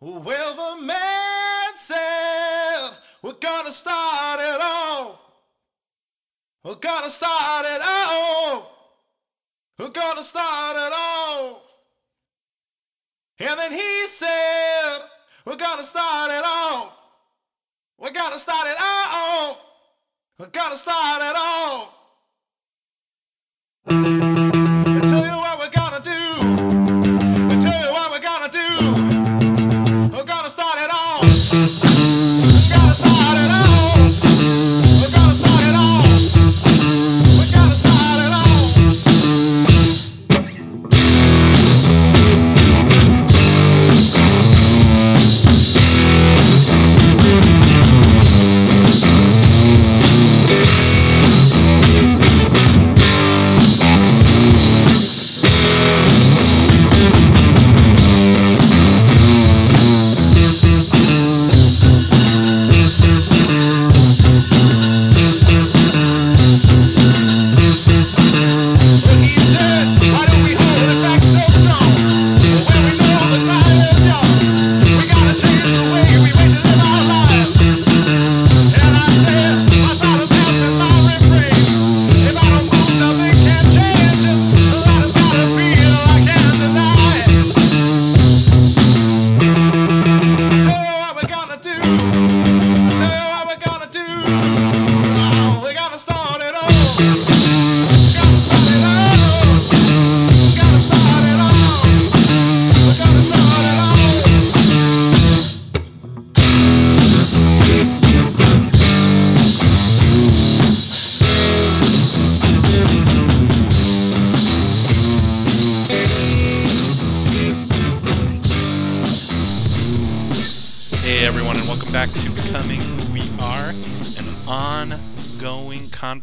Well, the man said, We're gonna start it off. We're gonna start it off. We're gonna start it off. And then he said, We're gonna start it off. We're gonna start it off. We're gonna start it off.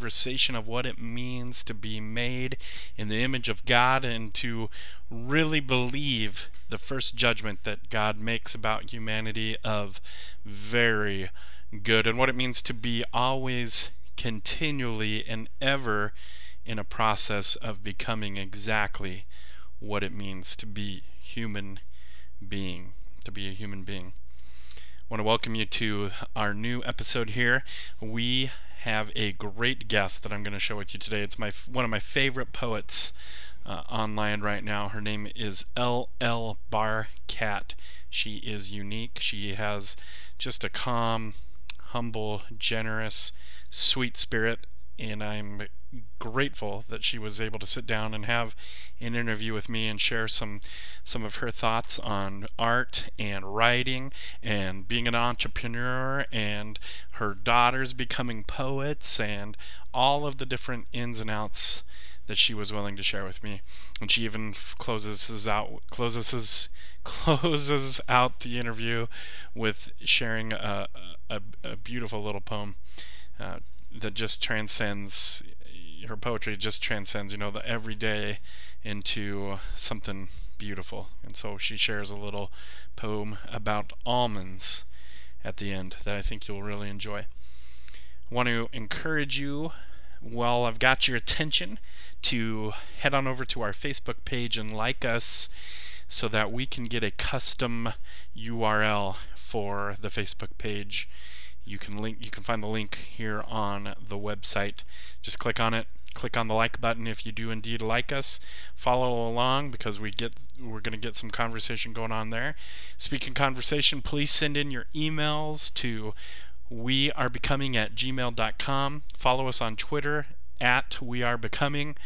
Conversation of what it means to be made in the image of God and to really believe the first judgment that God makes about humanity of very good, and what it means to be always, continually, and ever in a process of becoming exactly what it means to be human being, to be a human being I want to welcome you to our new episode here. We have a great guest that I'm going to show with you today. It's my one of my favorite poets uh, online right now. Her name is L.L. Barkat. She is unique. She has just a calm, humble, generous, sweet spirit, and I'm grateful that she was able to sit down and have an interview with me and share some some of her thoughts on art and writing and being an entrepreneur and her daughters becoming poets and all of the different ins and outs that she was willing to share with me. And she even closes out closes closes out the interview with sharing a, a, a beautiful little poem uh, that just transcends her poetry just transcends you know the everyday into something beautiful and so she shares a little poem about almonds at the end that I think you'll really enjoy. I want to encourage you while I've got your attention to head on over to our Facebook page and like us so that we can get a custom URL for the Facebook page you can link you can find the link here on the website. Just click on it. Click on the like button if you do indeed like us. Follow along because we get we're going to get some conversation going on there. Speaking conversation please send in your emails to we are becoming at gmail.com follow us on twitter at we are becoming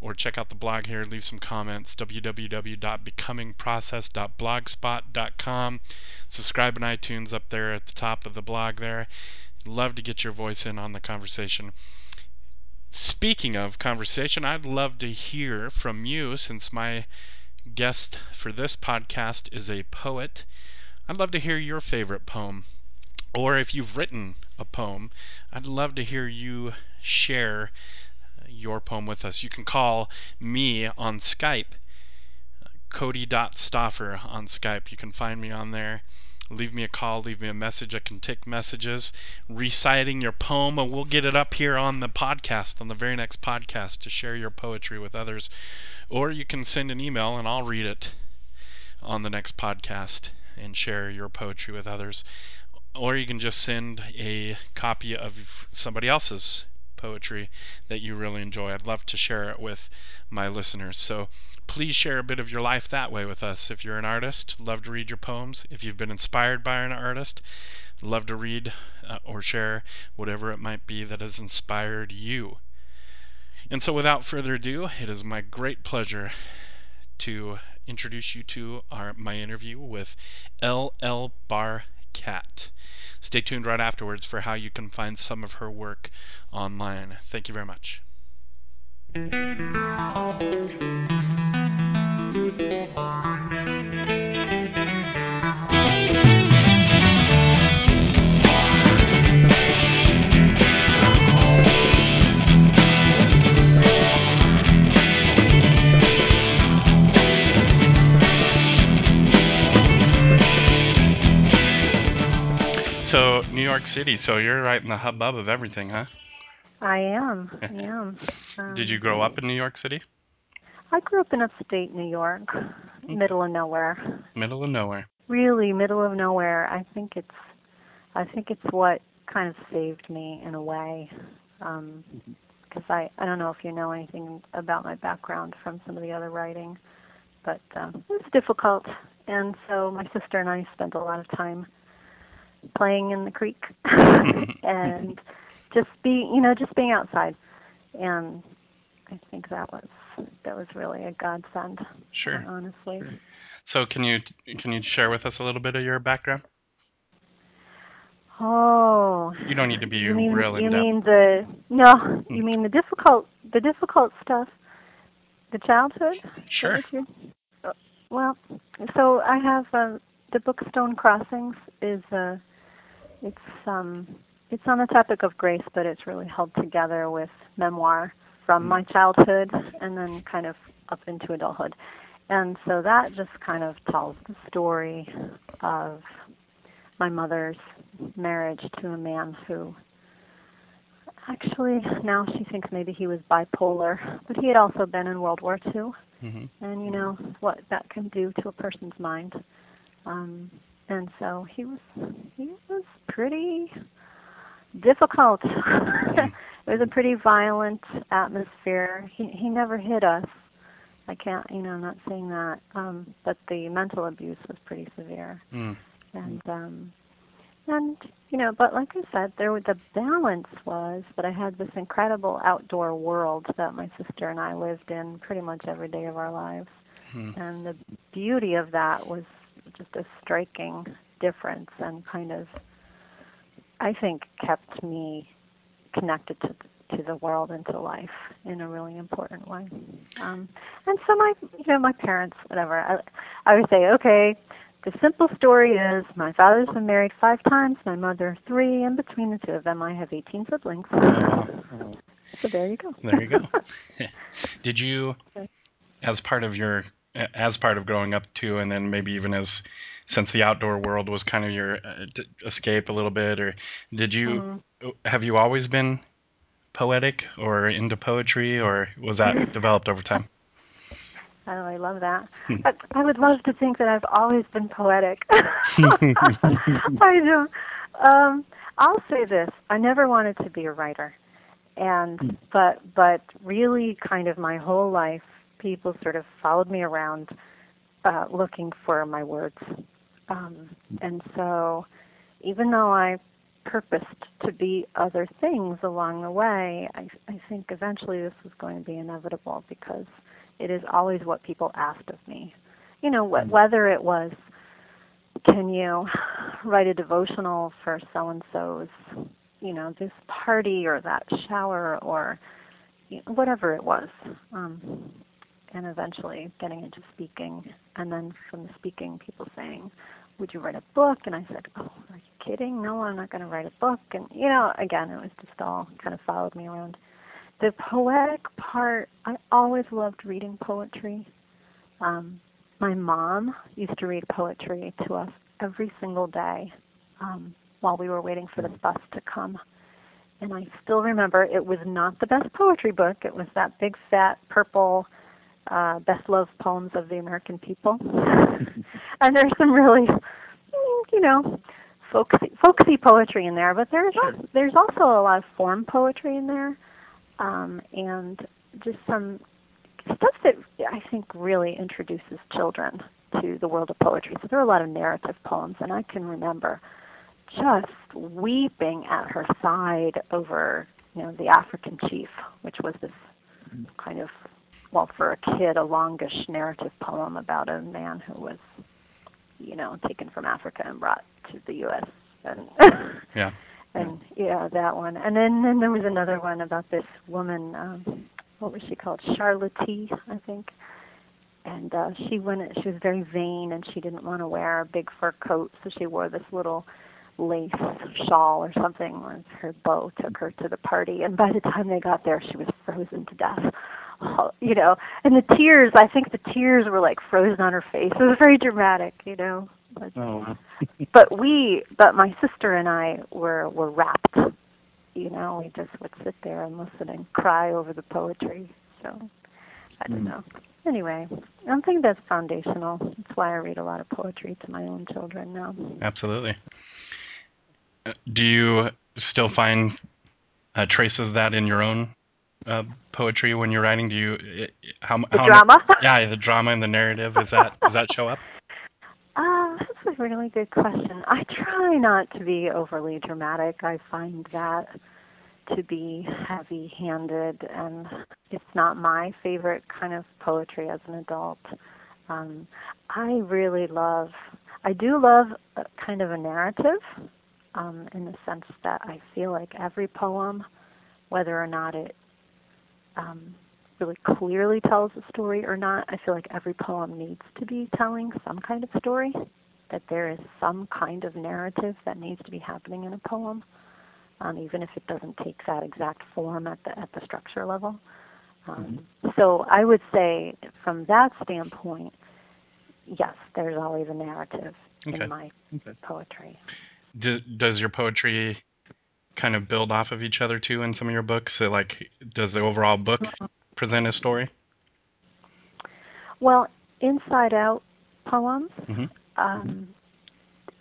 or check out the blog here. Leave some comments. www.becomingprocess.blogspot.com subscribe in itunes up there at the top of the blog there. Love to get your voice in on the conversation. Speaking of conversation i'd love to hear from you since my guest for this podcast is a poet. I'd love to hear your favorite poem. Or if you've written a poem i'd love to hear you share your poem with us. You can call me on Skype, uh, Cody.Stoffer on Skype. You can find me on there. Leave me a call, leave me a message. I can take messages reciting your poem, and we'll get it up here on the podcast, on the very next podcast, to share your poetry with others. Or you can send an email, and I'll read it on the next podcast. and share your poetry with others. Or you can just send a copy of somebody else's poetry that you really enjoy. I'd love to share it with my listeners. So please share a bit of your life that way with us. If you're an artist, love to read your poems. If you've been inspired by an artist, love to read uh, or share whatever it might be that has inspired you. And so, without further ado, it is my great pleasure to introduce you to our my interview with L.L. Bar Cat. Stay tuned right afterwards for how you can find some of her work online. Thank you very much. So, New York City. So you're right in the hubbub of everything, huh? I am. I am. Um, Did you grow up in New York City? I grew up in upstate New York, middle of nowhere. Middle of nowhere. Really, middle of nowhere. I think it's, I think it's what kind of saved me in a way, because I I don't know if you know anything about my background from some of the other writing, but um, it was difficult, and so my sister and I spent a lot of time playing in the creek and just be you know just being outside, and I think that was that was really a godsend. Sure. honestly. So can you can you share with us a little bit of your background? Oh. You don't need to be you mean, real You depth. mean the no? You mean the difficult the difficult stuff? The childhood? Sure. you're- uh, Well, so I have uh, the book Stone Crossings is uh, it's um it's on the topic of grace, but it's really held together with memoir from my childhood and then kind of up into adulthood. And so that just kind of tells the story of my mother's marriage to a man who actually now she thinks maybe he was bipolar, but he had also been in World War II, hmm and you know what that can do to a person's mind. Um, and so he was he was pretty difficult. it was a pretty violent atmosphere. He he never hit us. I can't, you know, I'm not saying that, um, but the mental abuse was pretty severe Mm. and um and you know but like i said there was the balance was that i had this incredible outdoor world that my sister and i lived in pretty much every day of our lives Mhm. and the beauty of that was just a striking difference and kind of i think kept me connected to to the world and to life in a really important way um and so my you know my parents whatever i i would say okay the simple story is my father's been married five times, my mother three, and between the two of them I have 18 siblings. So there you go. There you go. Did you, as part of your, as part of growing up too, and then maybe even as, since the outdoor world was kind of your uh, escape a little bit, or did you, Mhm. have you always been poetic or into poetry, or was that developed over time? Oh, I love that. Hmm. I, I would love to think that I've always been poetic. I don't. Um, I'll say this: I never wanted to be a writer, and but but really, kind of my whole life, people sort of followed me around, uh, looking for my words, um, and so even though I purposed to be other things along the way, I, I think eventually this was going to be inevitable because it is always what people asked of me. You know, wh- whether it was, can you write a devotional for so and so's, you know, this party or that shower or you know, whatever it was. Um, and eventually getting into speaking, and then from the speaking, people saying, would you write a book? And I said, oh, are you kidding? No, I'm not going to write a book. And, you know, again, it was just all kind of followed me around. The poetic part, I always loved reading poetry. Um, my mom used to read poetry to us every single day um, while we were waiting for the bus to come. And I still remember it was not the best poetry book. It was that big, fat, purple uh, best loved poems of the American people. and there's some really you know, folksy, folksy poetry in there, but there's Sure. al- there's also a lot of form poetry in there, um, and just some stuff that I think really introduces children to the world of poetry. So there are a lot of narrative poems, and I can remember just weeping at her side over, you know, the African chief, which was this kind of, well, for a kid, a longish narrative poem about a man who was, you know, taken from Africa and brought to the U.S. and Yeah. and yeah, that one. And then then there was another one about this woman. Um, what was she called? Charlotte, I think. And uh, she went. She was very vain, and she didn't want to wear a big fur coat, so she wore this little lace shawl or something. Where her beau took her to the party, and by the time they got there, she was frozen to death. You know, and the tears. I think the tears were like frozen on her face. It was very dramatic, you know. But Oh, but we but my sister and I were were rapt. You know, we just would sit there and listen and cry over the poetry. So I don't Mm. know. Anyway, I think that's foundational. That's why I read a lot of poetry to my own children now. Absolutely. Uh, Do you still find uh, traces of that in your own uh, poetry when you're writing? Do you uh, how The how drama? yeah the drama and the narrative is that does that show up? Uh, that's a really good question. I try not to be overly dramatic. I find that to be heavy handed, and it's not my favorite kind of poetry as an adult. Um, I really love, I do love a, kind of a narrative um, in the sense that I feel like every poem, whether or not it um, really clearly tells a story or not, I feel like every poem needs to be telling some kind of story, that there is some kind of narrative that needs to be happening in a poem, um, even if it doesn't take that exact form at the at the structure level. Um, So I would say, from that standpoint, yes, there's always a narrative Okay. in my Okay. poetry. Do, does your poetry kind of build off of each other too in some of your books? So like, does the overall book present a story? Well, inside out poems, Mhm. um,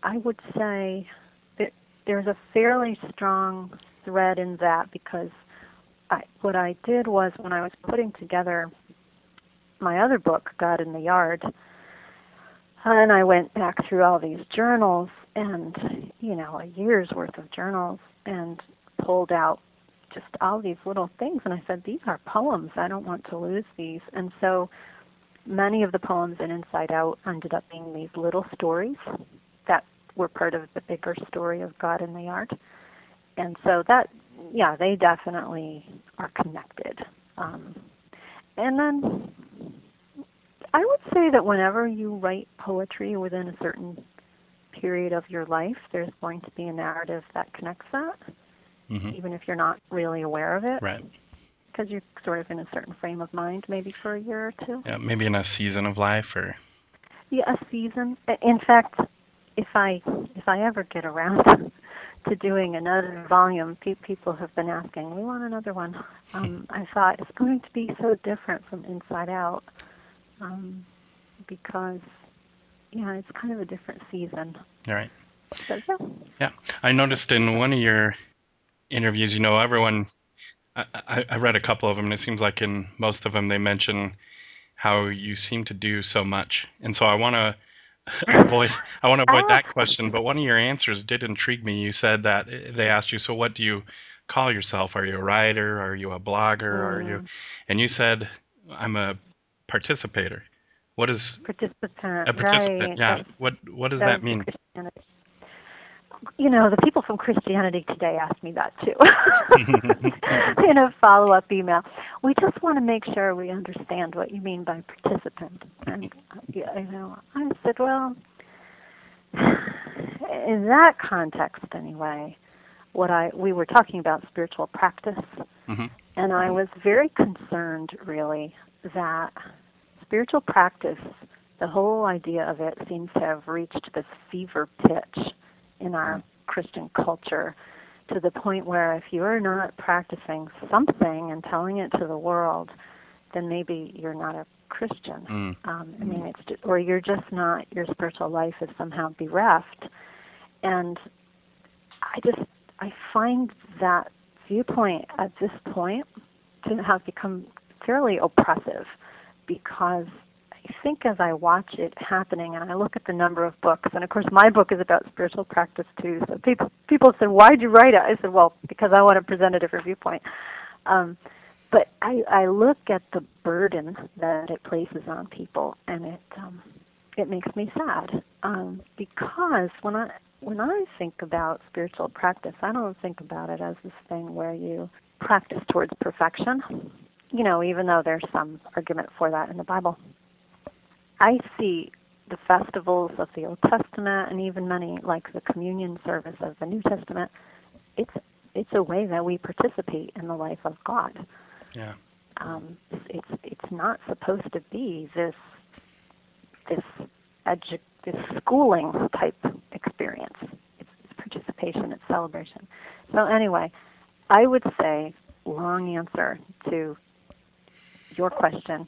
I would say that there's a fairly strong thread in that because I, what I did was when I was putting together my other book, God in the Yard, and I went back through all these journals and, you know, a year's worth of journals and pulled out just all these little things and I said, these are poems. I don't want to lose these. And so many of the poems in Inside Out ended up being these little stories that were part of the bigger story of God in the Yard. And so that, yeah, they definitely are connected. Um, and then I would say that whenever you write poetry within a certain period of your life, there's going to be a narrative that connects that, hmm even if you're not really aware of it, Right. because you're sort of in a certain frame of mind maybe for a year or two. Yeah, maybe in a season of life or Yeah, a season. In fact, if I if I ever get around to doing another volume, people have been asking, "We want another one." Um, I thought it's going to be so different from Inside Out um, because yeah, it's kind of a different season. All right. So yeah, I noticed in one of your interviews, you know, everyone, I, I, I read a couple of them, and it seems like in most of them they mention how you seem to do so much. And so I want to avoid, I want to avoid that Ah. question. But one of your answers did intrigue me. You said that they asked you, so what do you call yourself? Are you a writer? Are you a blogger? Are you? Mm, And you said, I'm a participator. What is participant, a participant? right? Yeah. That's- What What does that that was the mean? You know, the people from Christianity today asked me that too. in a follow up email. We just want to make sure we understand what you mean by participant. And uh, you know, I said, well, in that context anyway, what I we were talking about spiritual practice Mhm. and I was very concerned really that spiritual practice the whole idea of it seems to have reached this fever pitch in our Christian culture to the point where if you're not practicing something and telling it to the world, then maybe you're not a Christian. Mm. Um, I mean, it's just, or you're just not your spiritual life is somehow bereft. and I just I find that viewpoint at this point to have become fairly oppressive because I think as I watch it happening and I look at the number of books, and of course my book is about spiritual practice too. So people people said, "Why'd you write it?" I said, "Well, because I want to present a different viewpoint." Um, but I, I look at the burden that it places on people, and it um, it makes me sad um, because when I when I think about spiritual practice, I don't think about it as this thing where you practice towards perfection. You know, even though there's some argument for that in the Bible. I see the festivals of the Old Testament and even many like the communion service of the New Testament. It's it's a way that we participate in the life of God. Yeah. Um, it's it's not supposed to be this this edu- this schooling type experience. It's, it's participation, it's celebration. So anyway, I would say long answer to your question.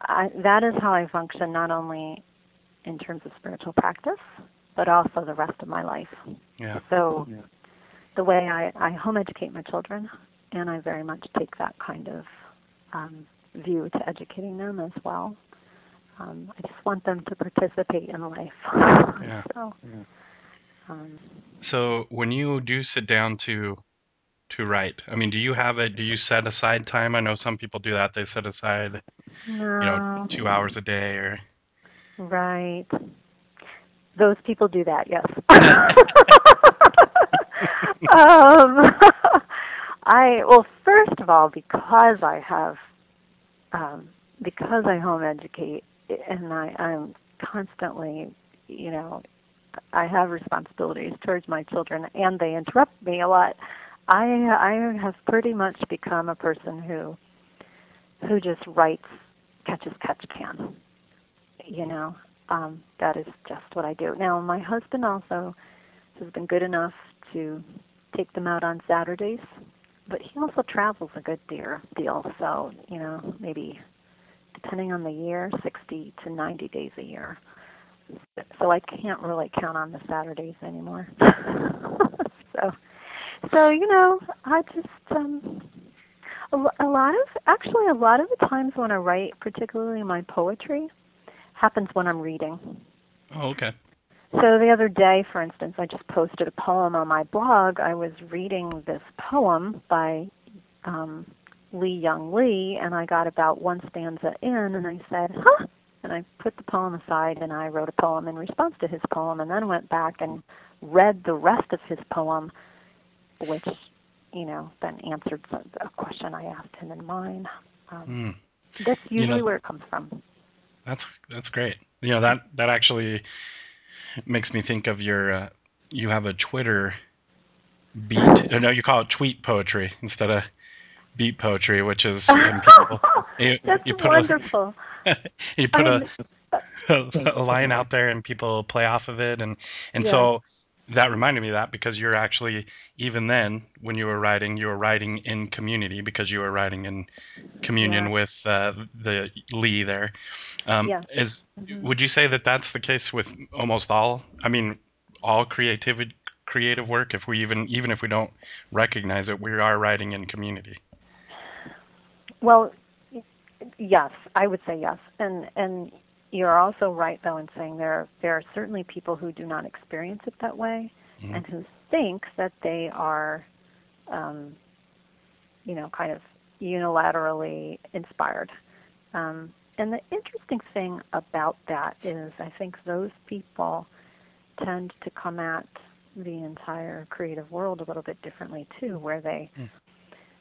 I, that is how I function, not only in terms of spiritual practice, but also the rest of my life. Yeah. So, the way I, I home educate my children, and I very much take that kind of um, view to educating them as well. Um, I just want them to participate in life. Yeah. so, um, So when you do sit down to to write, I mean, do you have a do you set aside time? I know some people do that. They set aside, no, you know, two hours a day or right. Those people do that, yes. um, I well, first of all, because I have, um, because I home educate, and I, I'm constantly, you know, I have responsibilities towards my children, and they interrupt me a lot. I I have pretty much become a person who who just writes catch as catch can. You know, um, that is just what I do. Now, my husband also has been good enough to take them out on Saturdays, but he also travels a good deal. Deal, so you know, maybe depending on the year, 60 to 90 days a year. So I can't really count on the Saturdays anymore. so, you know, I just um, a, a lot of actually a lot of the times when I write, particularly my poetry, happens when I'm reading. Oh, okay. So the other day, for instance, I just posted a poem on my blog. I was reading this poem by um, Li-Young Lee, and I got about one stanza in, and I said, "Huh." And I put the poem aside, and I wrote a poem in response to his poem, and then went back and read the rest of his poem, which, you know, then answered some, a question I asked him in mine. Um, Mm, that's You usually know- where it comes from. that's that's great. You know that that actually makes me think of your. Uh, you have a Twitter beat. uh, No, you call it tweet poetry instead of beat poetry, which is people. You, That's you put wonderful. a you put a I'm- a line out there and people play off of it and and Yeah. so that reminded me of that because you're actually even then when you were writing you were writing in community because you were writing in communion Yeah. with uh, the Lee there. Um, Yeah. Is Mhm. would you say that that's the case with almost all? I mean, all creative creative work. If we even even if we don't recognize it, we are writing in community. Well, yes, I would say yes, and and you're also right though in saying there there are certainly people who do not experience it that way, Mhm. and who think that they are, um, you know, kind of unilaterally inspired. Um, and the interesting thing about that is, I think those people tend to come at the entire creative world a little bit differently too, where they Mm.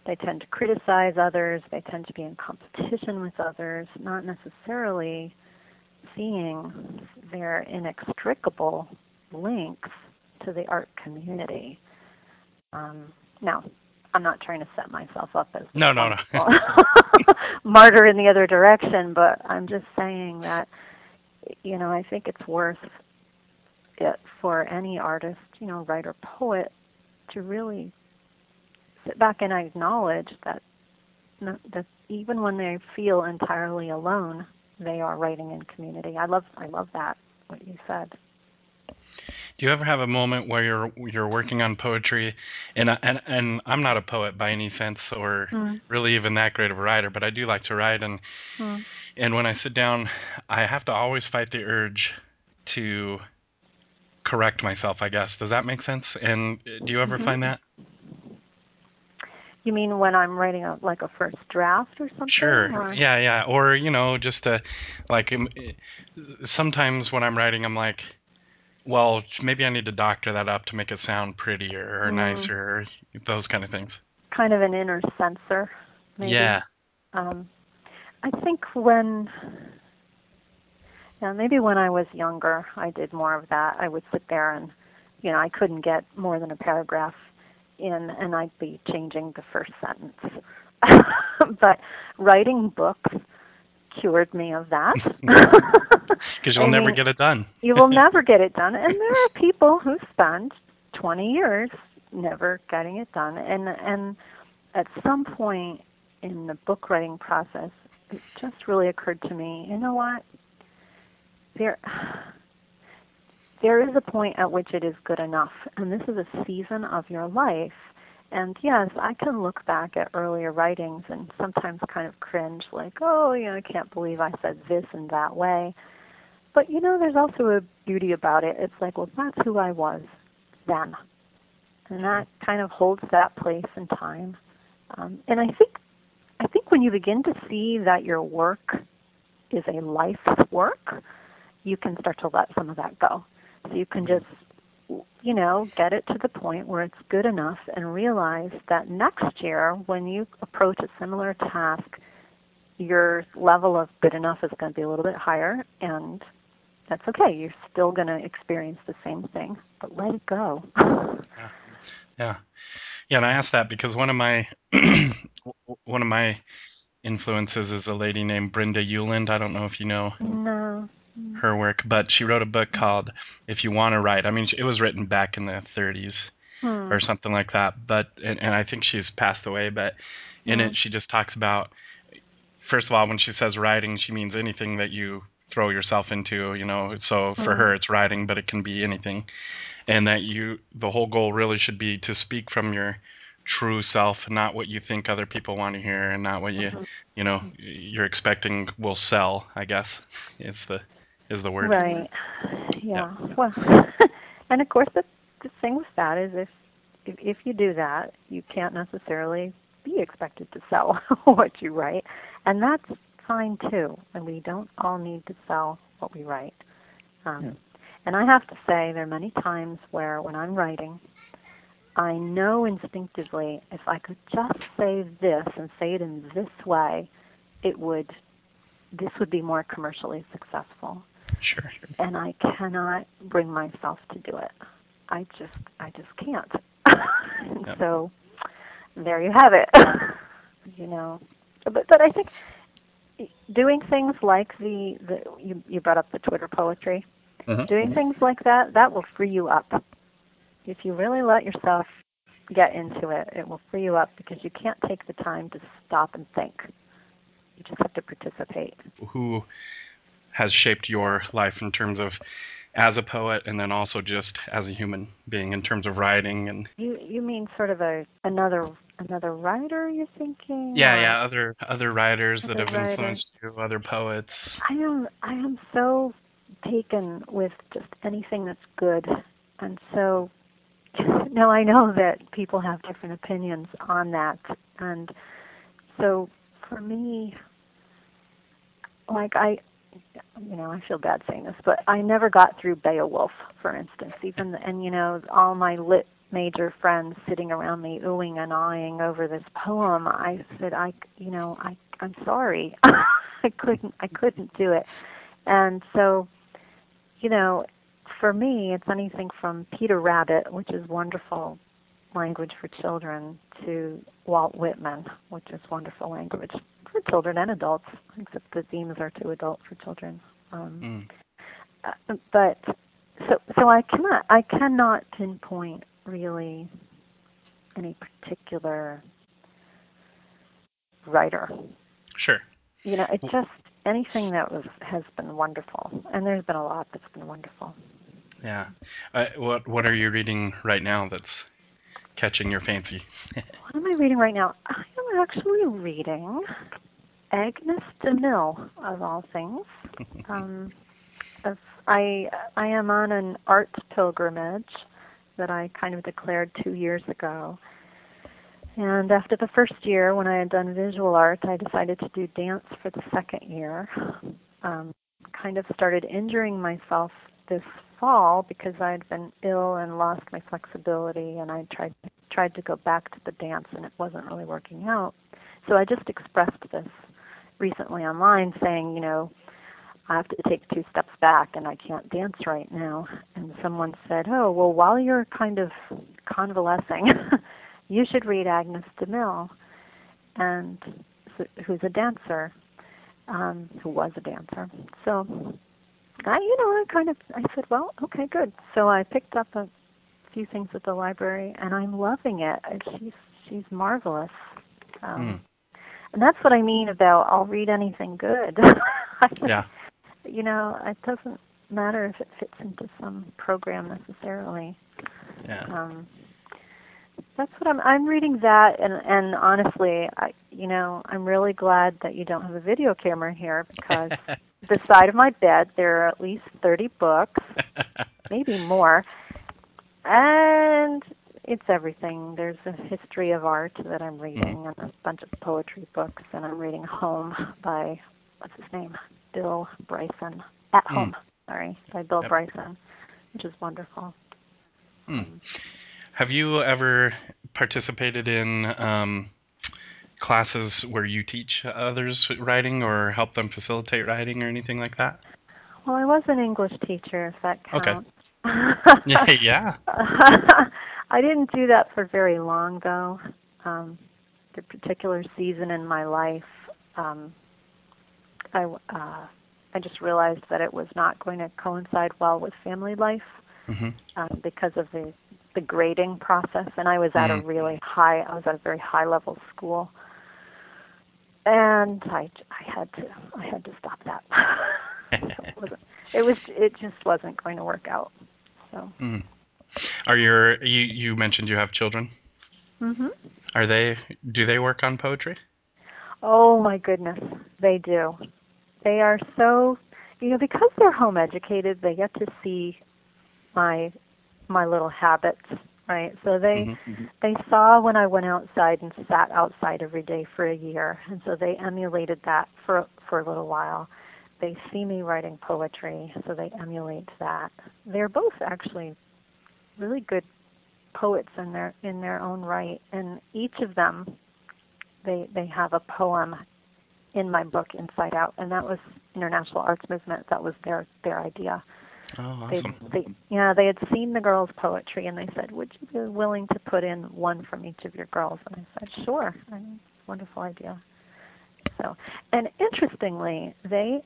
they tend to criticize others, they tend to be in competition with others, not necessarily seeing their inextricable links to the art community. Um, now, I'm not trying to set myself up as No, no, no. martyr in the other direction, but I'm just saying that you know I think it's worth it for any artist, you know, writer, poet, to really sit back and acknowledge that that even when they feel entirely alone, they are writing in community. I love I love that what you said. Do you ever have a moment where you're you're working on poetry, and I- and and I'm not a poet by any sense, or Mm, really even that great of a writer, but I do like to write, and mm. and when I sit down, I have to always fight the urge to correct myself. I guess does that make sense? And do you ever Mhm. find that? You mean when I'm writing a like a first draft or something? Sure. Or? Yeah, yeah. Or you know, just to like um, eh, sometimes when I'm writing, I'm like, well, maybe I need to doctor that up to make it sound prettier or Mm. nicer, or those kind of things. Kind of an inner censor, maybe. Yeah. Um, I think when, yeah, maybe when I was younger, I did more of that. I would sit there and, you know, I couldn't get more than a paragraph in, and I'd be changing the first sentence. but writing books cured me of that. Because you'll I never mean, get it done. you will never get it done, and there are people who spend 20 years never getting it done, and and at some point in the book writing process, it just really occurred to me, you know what? There there is a point at which it is good enough, and this is a season of your life. And yes, I can look back at earlier writings and sometimes kind of cringe, like, oh, you know, I can't believe I said this and that way. But you know, there's also a beauty about it. It's like, well, that's who I was then, and that kind of holds that place in time. Um, and I think I think when you begin to see that your work is a life's work, you can start to let some of that go. So you can just, you know, get it to the point where it's good enough and realize that next year, when you approach a similar task, your level of good enough is going to be a little bit higher, and that's okay. You're still going to experience the same thing, but let it go. Yeah. Yeah, Yeah, and I asked that because one of my one of my influences is a lady named Brenda Ueland. I don't know if you know no. Her work, but she wrote a book called If You Want to Write. I mean, it was written back in the 30s Hmm. or something like that, but and, and I think she's passed away, but in Hmm. it she just talks about first of all when she says writing, she means anything that you throw yourself into, you know. So for Hmm. her it's writing, but it can be anything. And that you the whole goal really should be to speak from your true self, not what you think other people want to hear and not what you Mhm. you know you're expecting will sell, I guess. Is the is the word. Right. Yeah. Well, and of course, the, the thing with that is if, if if you do that, you can't necessarily be expected to sell what you write, and that's fine too. And we don't all need to sell what we write. Um, Yeah. And I have to say, there are many times where when I'm writing, I know instinctively if I could just say this and say it in this way, it would this would be more commercially successful Sure. and I cannot bring myself to do it. I just I just can't. Yep. So there you have it. you know, but but I think doing things like the, the you you brought up the Twitter poetry. Mhm. Doing things like that that will free you up. If you really let yourself get into it, it will free you up because you can't take the time to stop and think. You just have to participate. Who has shaped your life in terms of as a poet and then also just as a human being in terms of writing and You you mean sort of a another another writer? You're thinking? yeah yeah other other writers that have writers. influenced you other poets I am I am so taken with just anything that's good, and so now I know that people have different opinions on that, and so for me, like I, you know, I feel bad saying this, but I never got through Beowulf, for instance. Even and you know, all my lit major friends sitting around me oohing and eyeing over this poem. I said, I, you know, I, I'm sorry, I couldn't, I couldn't do it, and so, you know, for me, it's anything from Peter Rabbit, which is wonderful language for children, to Walt Whitman, which is wonderful language for children and adults, except the themes are too adult for children. Um, Mm. uh, but so so I cannot I cannot pinpoint really any particular writer. sure You know, it's just anything that was has been wonderful, and there's been a lot that's been wonderful. Yeah. Uh, what What are you reading right now that's catching your fancy? What am I reading right now? I am actually reading Agnes de Mille, of all things. Um, as I I am on an art pilgrimage that I kind of declared two years ago. And after the first year, when I had done visual art, I decided to do dance for the second year. Um, kind of started injuring myself this fall because I had been ill and lost my flexibility, and I tried tried to go back to the dance, and it wasn't really working out. So I just expressed this recently online, saying, you know, I have to take two steps back and I can't dance right now. And someone said, Oh, well, while you're kind of convalescing, you should read Agnes de Mille, and who's a dancer, um, who was a dancer. So I, you know, I kind of, I said, well, okay, good. So I picked up a few things at the library, and I'm loving it. She's she's marvelous. Um, Mm. And that's what I mean about I'll read anything good. Yeah. you know, it doesn't matter if it fits into some program necessarily. Yeah. Um, that's what I'm. I'm reading that, and and honestly, I, you know, I'm really glad that you don't have a video camera here because the side of my bed there are at least 30 books, maybe more, and it's everything. There's a history of art that I'm reading, and a bunch of poetry books, and I'm reading Home by what's his name, Bill Bryson. At Hmm. Home, sorry, by Bill Yep. Bryson, which is wonderful. Have you ever participated in um, classes where you teach others writing or help them facilitate writing or anything like that? Well, I was an English teacher, if that Okay. counts. Yeah. Yeah. I didn't do that for very long, though. Um, the particular season in my life, um, I uh, I just realized that it was not going to coincide well with family life hmm um, because of the the grading process, and I was at a Mm. really high. I was at a very high level school, and I I had to I had to stop that. It, wasn't, it was it just wasn't going to work out. So. Are your you you mentioned you have children? hmm Are they do they work on poetry? Oh my goodness, they do. They are so, you know, because they're home educated, they get to see my my little habits, right? So they Mhm. they saw when I went outside and sat outside every day for a year, and so they emulated that for for a little while. They see me writing poetry, so they emulate that. They're both actually really good poets in their in their own right, and each of them they they have a poem in my book Inside Out, and that was International Arts Movement. That was their their idea. Oh, They, awesome. they yeah they had seen the girls' poetry, and they said, "Would you be willing to put in one from each of your girls?" And I said, "Sure." I mean, wonderful idea. So, and interestingly, they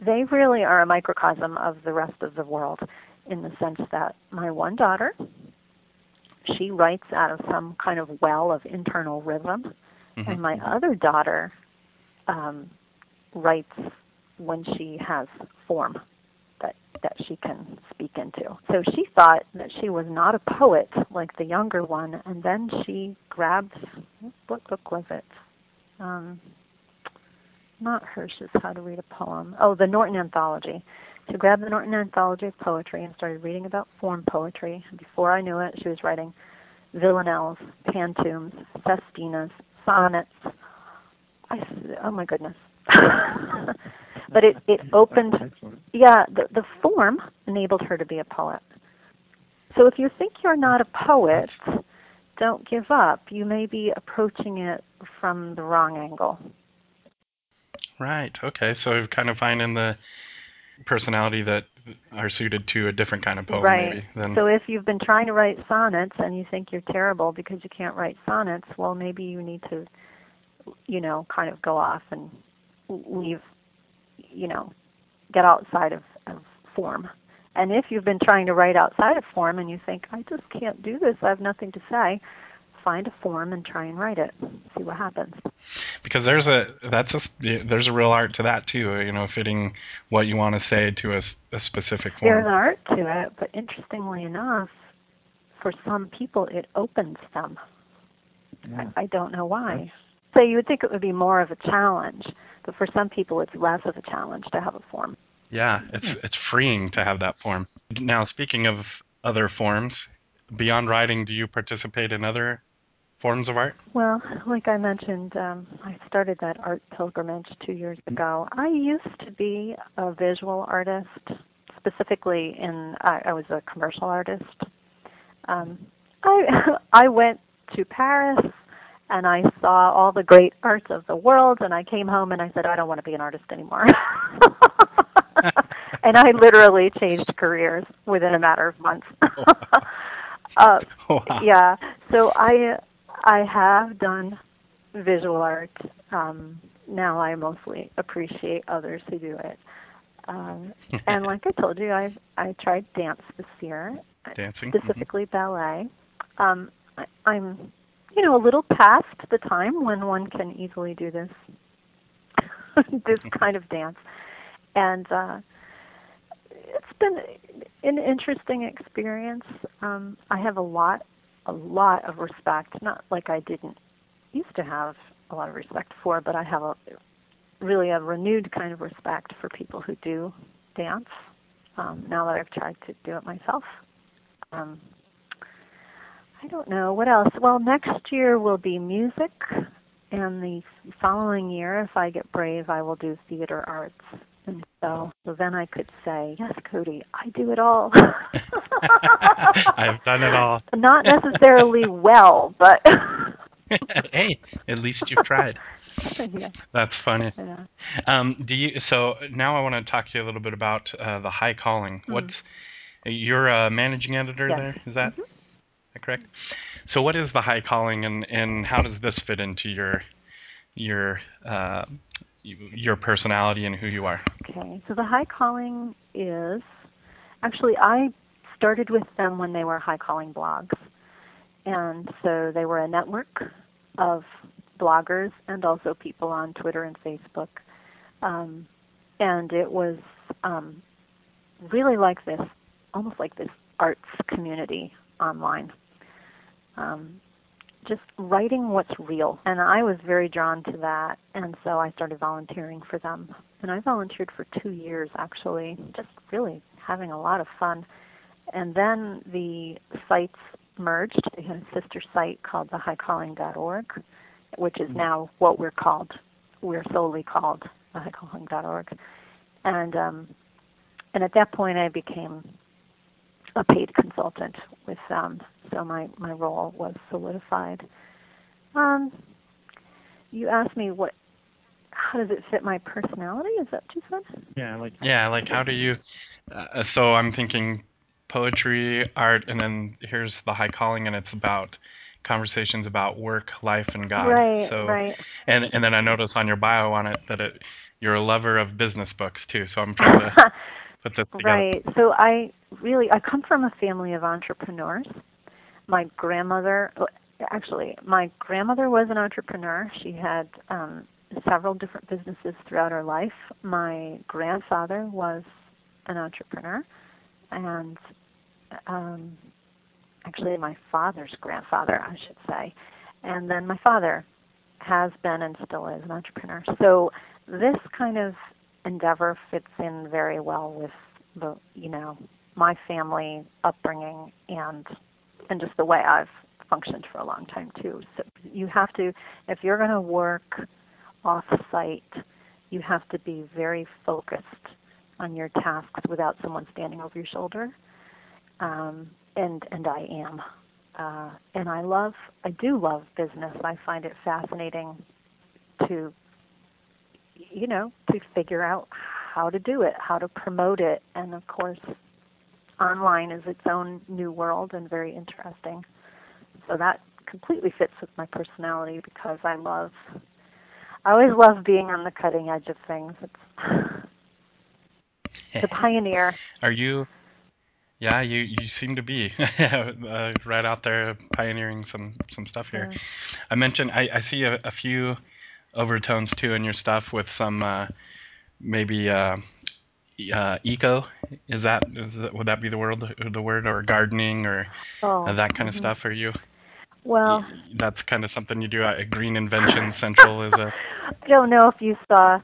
they really are a microcosm of the rest of the world in the sense that my one daughter she writes out of some kind of well of internal rhythm Mhm. and my other daughter um, writes when she has form that she can speak into. So she thought that she was not a poet like the younger one, and then she grabbed what book was it? Um, not Hirsch's How to Read a Poem. Oh, the Norton Anthology. She grabbed the Norton Anthology of Poetry and started reading about form poetry. Before I knew it, she was writing villanelles, pantoums, sestinas, sonnets. I, oh my goodness. but it, it opened, yeah, the, the form enabled her to be a poet. So if you think you're not a poet, don't give up. You may be approaching it from the wrong angle. Right. Okay. So you're kind of finding the personality that are suited to a different kind of poem, right. maybe. Then. So if you've been trying to write sonnets and you think you're terrible because you can't write sonnets, well, maybe you need to, you know, kind of go off and leave, you know, get outside of, of form. And if you've been trying to write outside of form and you think, I just can't do this, I have nothing to say, find a form and try and write it, see what happens. because there's a that's a s- there's a real art to that too you know fitting what you want to say to a, s- a specific form There's an art to it, but interestingly enough, for some people it opens them. I, I don't know why. So you would think it would be more of a challenge, but for some people it's less of a challenge to have a form. yeah it's it's freeing to have that form now speaking of other forms beyond writing do you participate in other forms of art Well, like I mentioned, um, I started that art pilgrimage two years ago. I used to be a visual artist, specifically in I, I was a commercial artist. Um, I I went to Paris and I saw all the great arts of the world, and I came home and I said I don't want to be an artist anymore. and I literally changed careers within a matter of months. uh, wow. yeah so i i have done visual art um now i mostly appreciate others who do it um and like i told you i i tried dance this year dancing mhm. specifically ballet um I, i'm you know a little past the time when one can easily do this this kind of dance and uh it's been an interesting experience. Um, I have a lot, a lot of respect. Not like I didn't used to have a lot of respect for, but I have a really a renewed kind of respect for people who do dance. Um, now that I've tried to do it myself. Um, I don't know what else. Well, next year will be music, and the following year, if I get brave, I will do theater arts. And so, so then I could say, yes, Cody, I do it all. i've done it all Not necessarily well, but hey at least you've tried yeah, that's funny yeah. um, do you so now i want to talk to you a little bit about uh, the high calling what's you're a managing editor Yes. there is that, that correct? So what is the high calling and and how does this fit into your your uh, your personality and who you are? Okay, so the High Calling is actually I started with them when they were High Calling blogs, and so they were a network of bloggers and also people on Twitter and Facebook, um, and it was um, really like this, almost like this arts community online. Um, just writing what's real. And I was very drawn to that, and so I started volunteering for them. And I volunteered for two years actually, just really having a lot of fun. And then the sites merged. They had a sister site called the thehighcalling.org, which is now what we're called. We're solely called the thehighcalling.org. And um, and at that point, I became a paid consultant with them. So my, my role was solidified. Um, you asked me what, how does it fit my personality? Is that what you said? Yeah, like yeah like how do you uh, so i'm thinking poetry art and then here's the high calling and it's about conversations about work life and god right, so right. and and then i notice on your bio on it that it you're a lover of business books too so i'm trying to put this together right. So I really, I come from a family of entrepreneurs. My grandmother, actually, my grandmother was an entrepreneur. She had um, several different businesses throughout her life. My grandfather was an entrepreneur, and um, actually my father's grandfather, I should say, and then my father has been and still is an entrepreneur. So this kind of endeavor fits in very well with the you know my family upbringing and and just the way I've functioned for a long time too. So you have to if you're going to work off site, you have to be very focused on your tasks without someone standing over your shoulder. Um, and and I am. Uh, and I love, I do love business. I find it fascinating to, you know, to figure out how to do it, how to promote it, and of course, online is its own new world and very interesting. So that completely fits with my personality because I love, I always love being on the cutting edge of things. It's the pioneer. Are you Yeah, you, you seem to be uh, right out there pioneering some, some stuff here. Yeah. I mentioned I, I see a, a few overtones too in your stuff with some uh, maybe uh, uh, eco. Is that is that, would that be the word the word or gardening or Oh, uh, that kind of mhm. stuff? Are you? Well, That's kind of something you do at Green Invention Central. Is a I don't know if you saw.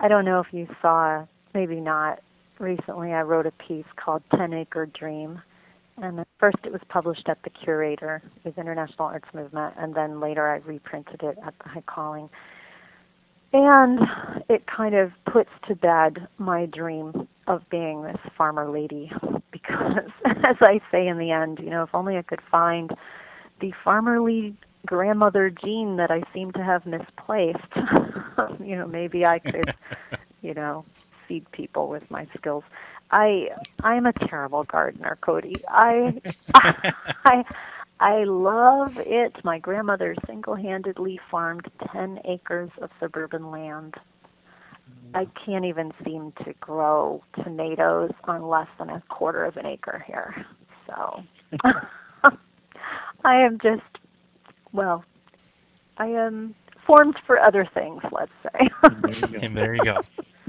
I don't know if you saw. Maybe not. Recently, I wrote a piece called Ten Acre Dream, and at first it was published at the Curator with International Arts Movement, and then later I reprinted it at the High Calling. And it kind of puts to bed my dream of being this farmer lady, because as I say in the end, you know, if only I could find the farmerly grandmother gene that I seem to have misplaced. you know, maybe I could, you know, feed people with my skills. I I'm a terrible gardener, Cody. I I I love it. My grandmother single-handedly farmed 10 acres of suburban land. I can't even seem to grow tomatoes on less than a quarter of an acre here. So I am just, well, I am formed for other things, let's say. There you go. and there you go.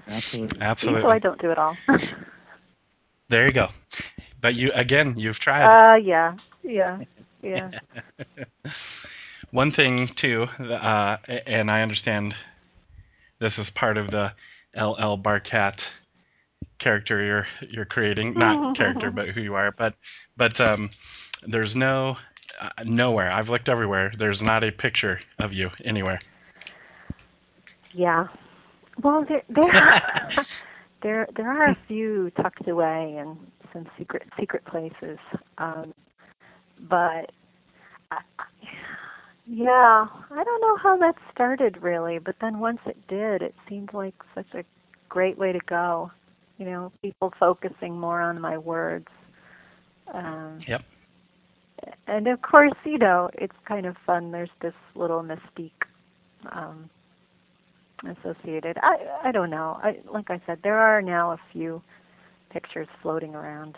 Absolutely. so I don't do it all. There you go. But you again, you've tried. uh, yeah, yeah, yeah. One thing too, uh, and I understand this is part of the LL Barkat character you're you're creating, not character, but who you are. But but um, there's no uh, nowhere. I've looked everywhere. There's not a picture of you anywhere. Yeah. Well, there there there there are a few tucked away in some secret secret places, um, but I, yeah, I don't know how that started really. But then once it did, it seemed like such a great way to go. You know, people focusing more on my words. Um, Yep. And of course, you know, it's kind of fun. There's this little mystique um, associated. I I don't know. I like I said, there are now a few pictures floating around.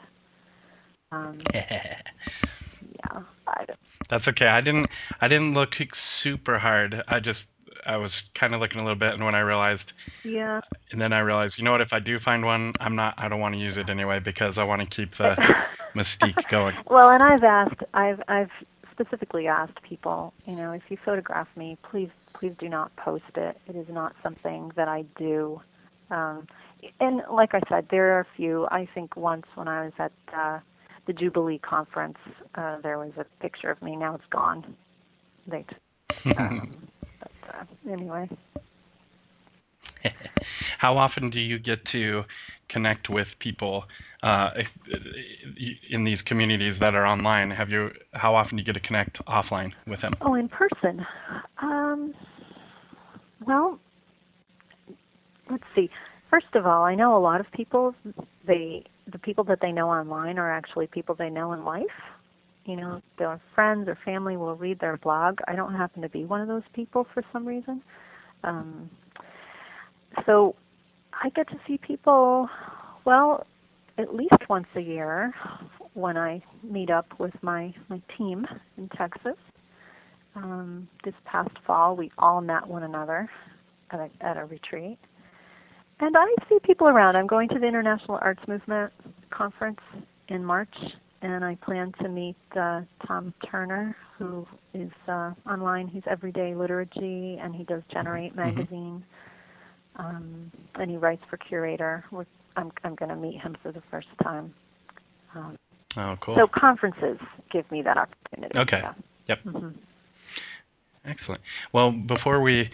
Um, yeah, That's okay. I didn't I didn't look super hard. I just I was kind of looking a little bit, and when I realized, yeah. and then I realized, you know what? If I do find one, I'm not. I don't want to use it anyway because I want to keep the mystique going. well, and I've asked, I've I've specifically asked people, you know, if you photograph me, please please do not post it. It is not something that I do. Um, and like I said, there are a few. I think once when I was at uh, the Jubilee conference, uh, there was a picture of me. Now it's gone. They, um, but uh, anyway. How often do you get to connect with people uh, in these communities that are online? Have you? How often do you get to connect offline with them? Oh, in person. Um, well, let's see. First of all, I know a lot of people. They the people that they know online are actually people they know in life. You know, their friends or family will read their blog. I don't happen to be one of those people for some reason. Um, so I get to see people, well, at least once a year when I meet up with my, my team in Texas. Um, this past fall, we all met one another at a, at a retreat. And I see people around. I'm going to the International Arts Movement conference in March, and I plan to meet uh, Tom Turner, who is uh, online. He's Everyday Liturgy, and he does Generate magazine, um, and he writes for Curator. We're, I'm I'm going to meet him for the first time. Um, Oh, cool. So conferences give me that opportunity. Okay. Yeah. Yep. hmm Excellent. Well, before we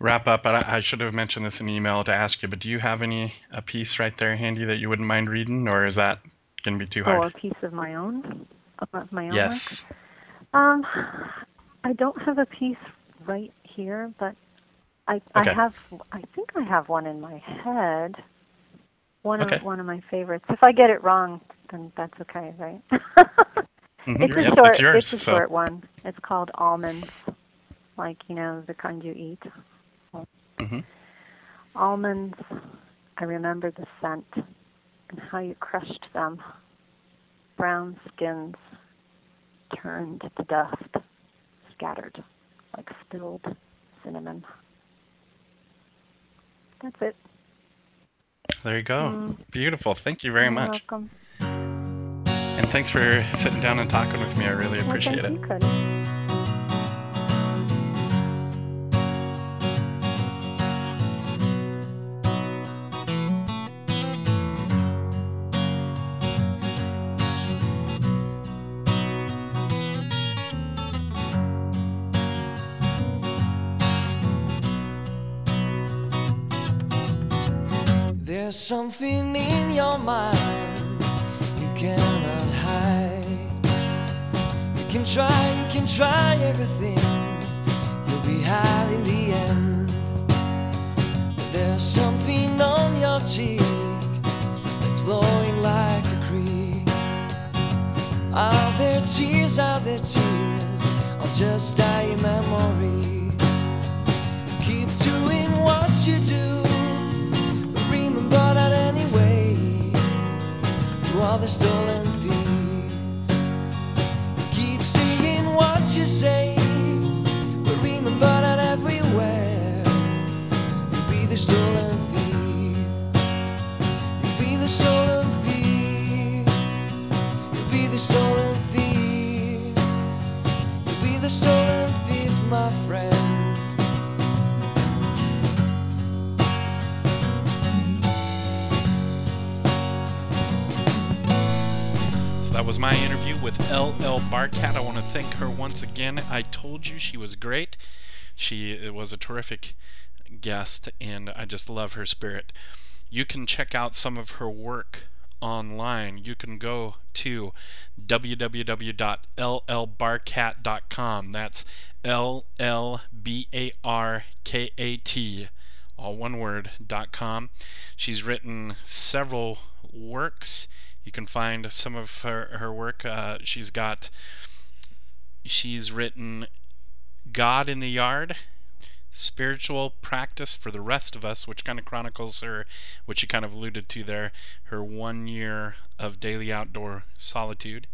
wrap up, I, I should have mentioned this in email to ask you, but do you have any a piece right there handy that you wouldn't mind reading, or is that going to be too hard? a piece of my own, of my own Yes. work. Um, I don't have a piece right here, but I I have I think I have one in my head. One Okay. of one of my favorites. If I get it wrong, then that's okay, right? Mhm. it's a Yep, short it's yours. it's a so short one. It's called almonds, like you know the kind you eat. Mhm. Almonds. I remember the scent and how you crushed them brown skins turned to dust, scattered like spilled cinnamon. That's it. There you go. Mm. Beautiful. Thank you very You're much. welcome. And thanks for sitting down and talking with me. I really Well, appreciate thank it. you, something in your mind you cannot hide. You can try, you can try everything. You'll be high in the end. But there's something on your cheek that's flowing like a creek. Are there tears? Are there tears? Or just dying memories? Keep doing what you do. You the stolen thief. Keep saying what you say, but remember that everywhere, you'll be the stolen was my interview with LL Barkat. I want to thank her once again. I told you she was great. She was a terrific guest, and I just love her spirit. You can check out some of her work online. You can go to www.llbarkat.com. That's L L B A R K A T, all one word, com. She's written several works. You can find some of her, her work. Uh, she's got, she's written God in the Yard, spiritual practice for the rest of us, which kind of chronicles her, which you kind of alluded to there, her one year of daily outdoor solitude.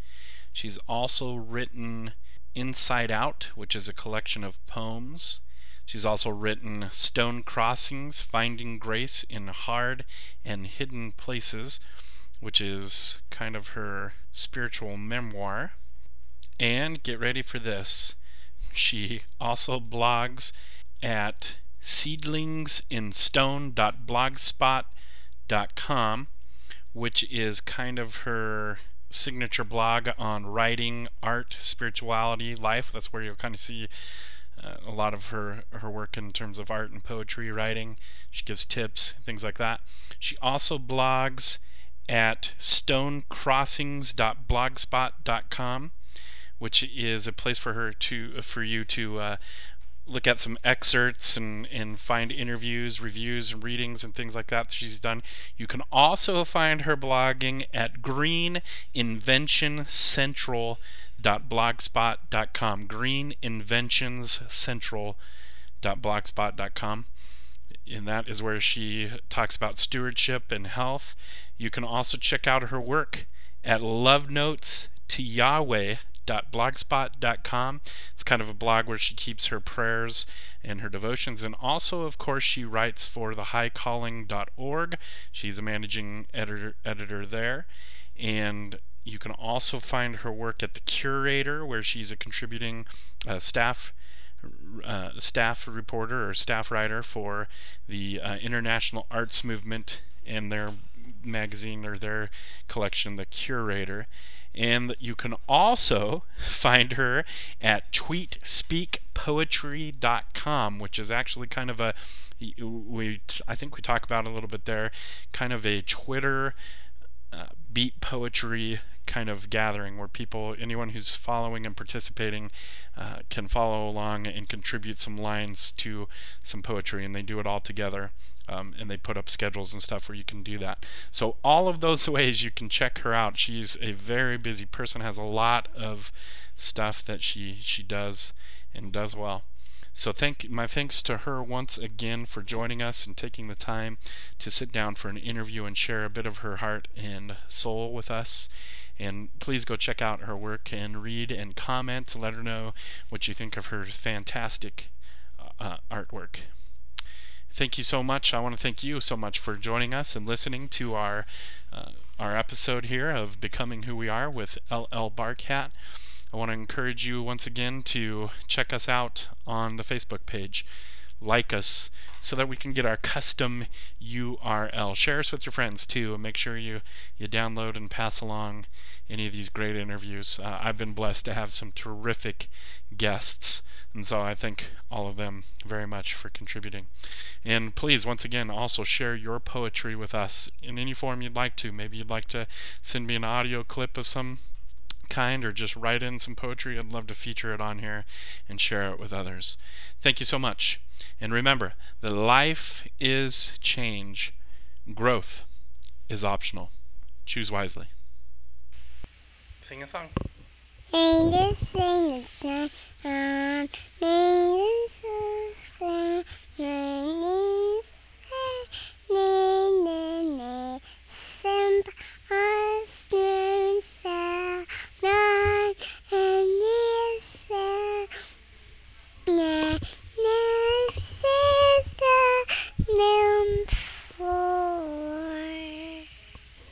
She's also written Inside Out, which is a collection of poems. She's also written Stone Crossings Finding Grace in Hard and Hidden Places, which is kind of her spiritual memoir. And get ready for this. She also blogs at seedlingsinstone.blogspot.com, which is kind of her signature blog on writing, art, spirituality, life. That's where you'll kind of see uh, a lot of her, her work in terms of art and poetry writing. She gives tips, things like that. She also blogs at stonecrossings.blogspot.com, which is a place for her to for you to uh, look at some excerpts and, and find interviews, reviews, and readings and things like that she's done. You can also find her blogging at greeninventioncentral.blogspot.com. Greeninventionscentral.blogspot.com. And that is where she talks about stewardship and health. You can also check out her work at Love Notes to It's kind of a blog where she keeps her prayers and her devotions. And also, of course, she writes for thehighcalling.org. She's a managing editor, editor there. And you can also find her work at The Curator, where she's a contributing uh, staff. Uh, staff reporter or staff writer for the uh, International Arts Movement and their magazine or their collection, The Curator. And you can also find her at tweetspeakpoetry.com, which is actually kind of a we I think we talk about a little bit there, kind of a Twitter beat poetry kind of gathering where people, anyone who's following and participating, uh, can follow along and contribute some lines to some poetry, and they do it all together. Um, and they put up schedules and stuff where you can do that. So all of those ways you can check her out. She's a very busy person, has a lot of stuff that she she does and does well. So thank my thanks to her once again for joining us and taking the time to sit down for an interview and share a bit of her heart and soul with us. And please go check out her work and read and comment. Let her know what you think of her fantastic uh, artwork. Thank you so much. I want to thank you so much for joining us and listening to our uh, our episode here of Becoming Who We Are with LL Barkat. I want to encourage you once again to check us out on the Facebook page like us so that we can get our custom URL. Share us with your friends too, and make sure you, you download and pass along any of these great interviews. Uh, I've been blessed to have some terrific guests, and so I thank all of them very much for contributing. And please, once again, also share your poetry with us in any form you'd like to. Maybe you'd like to send me an audio clip of some kind or just write in some poetry, I'd love to feature it on here and share it with others. Thank you so much. And remember, the life is change, growth is optional. Choose wisely. Sing a song. Sing a song. Um,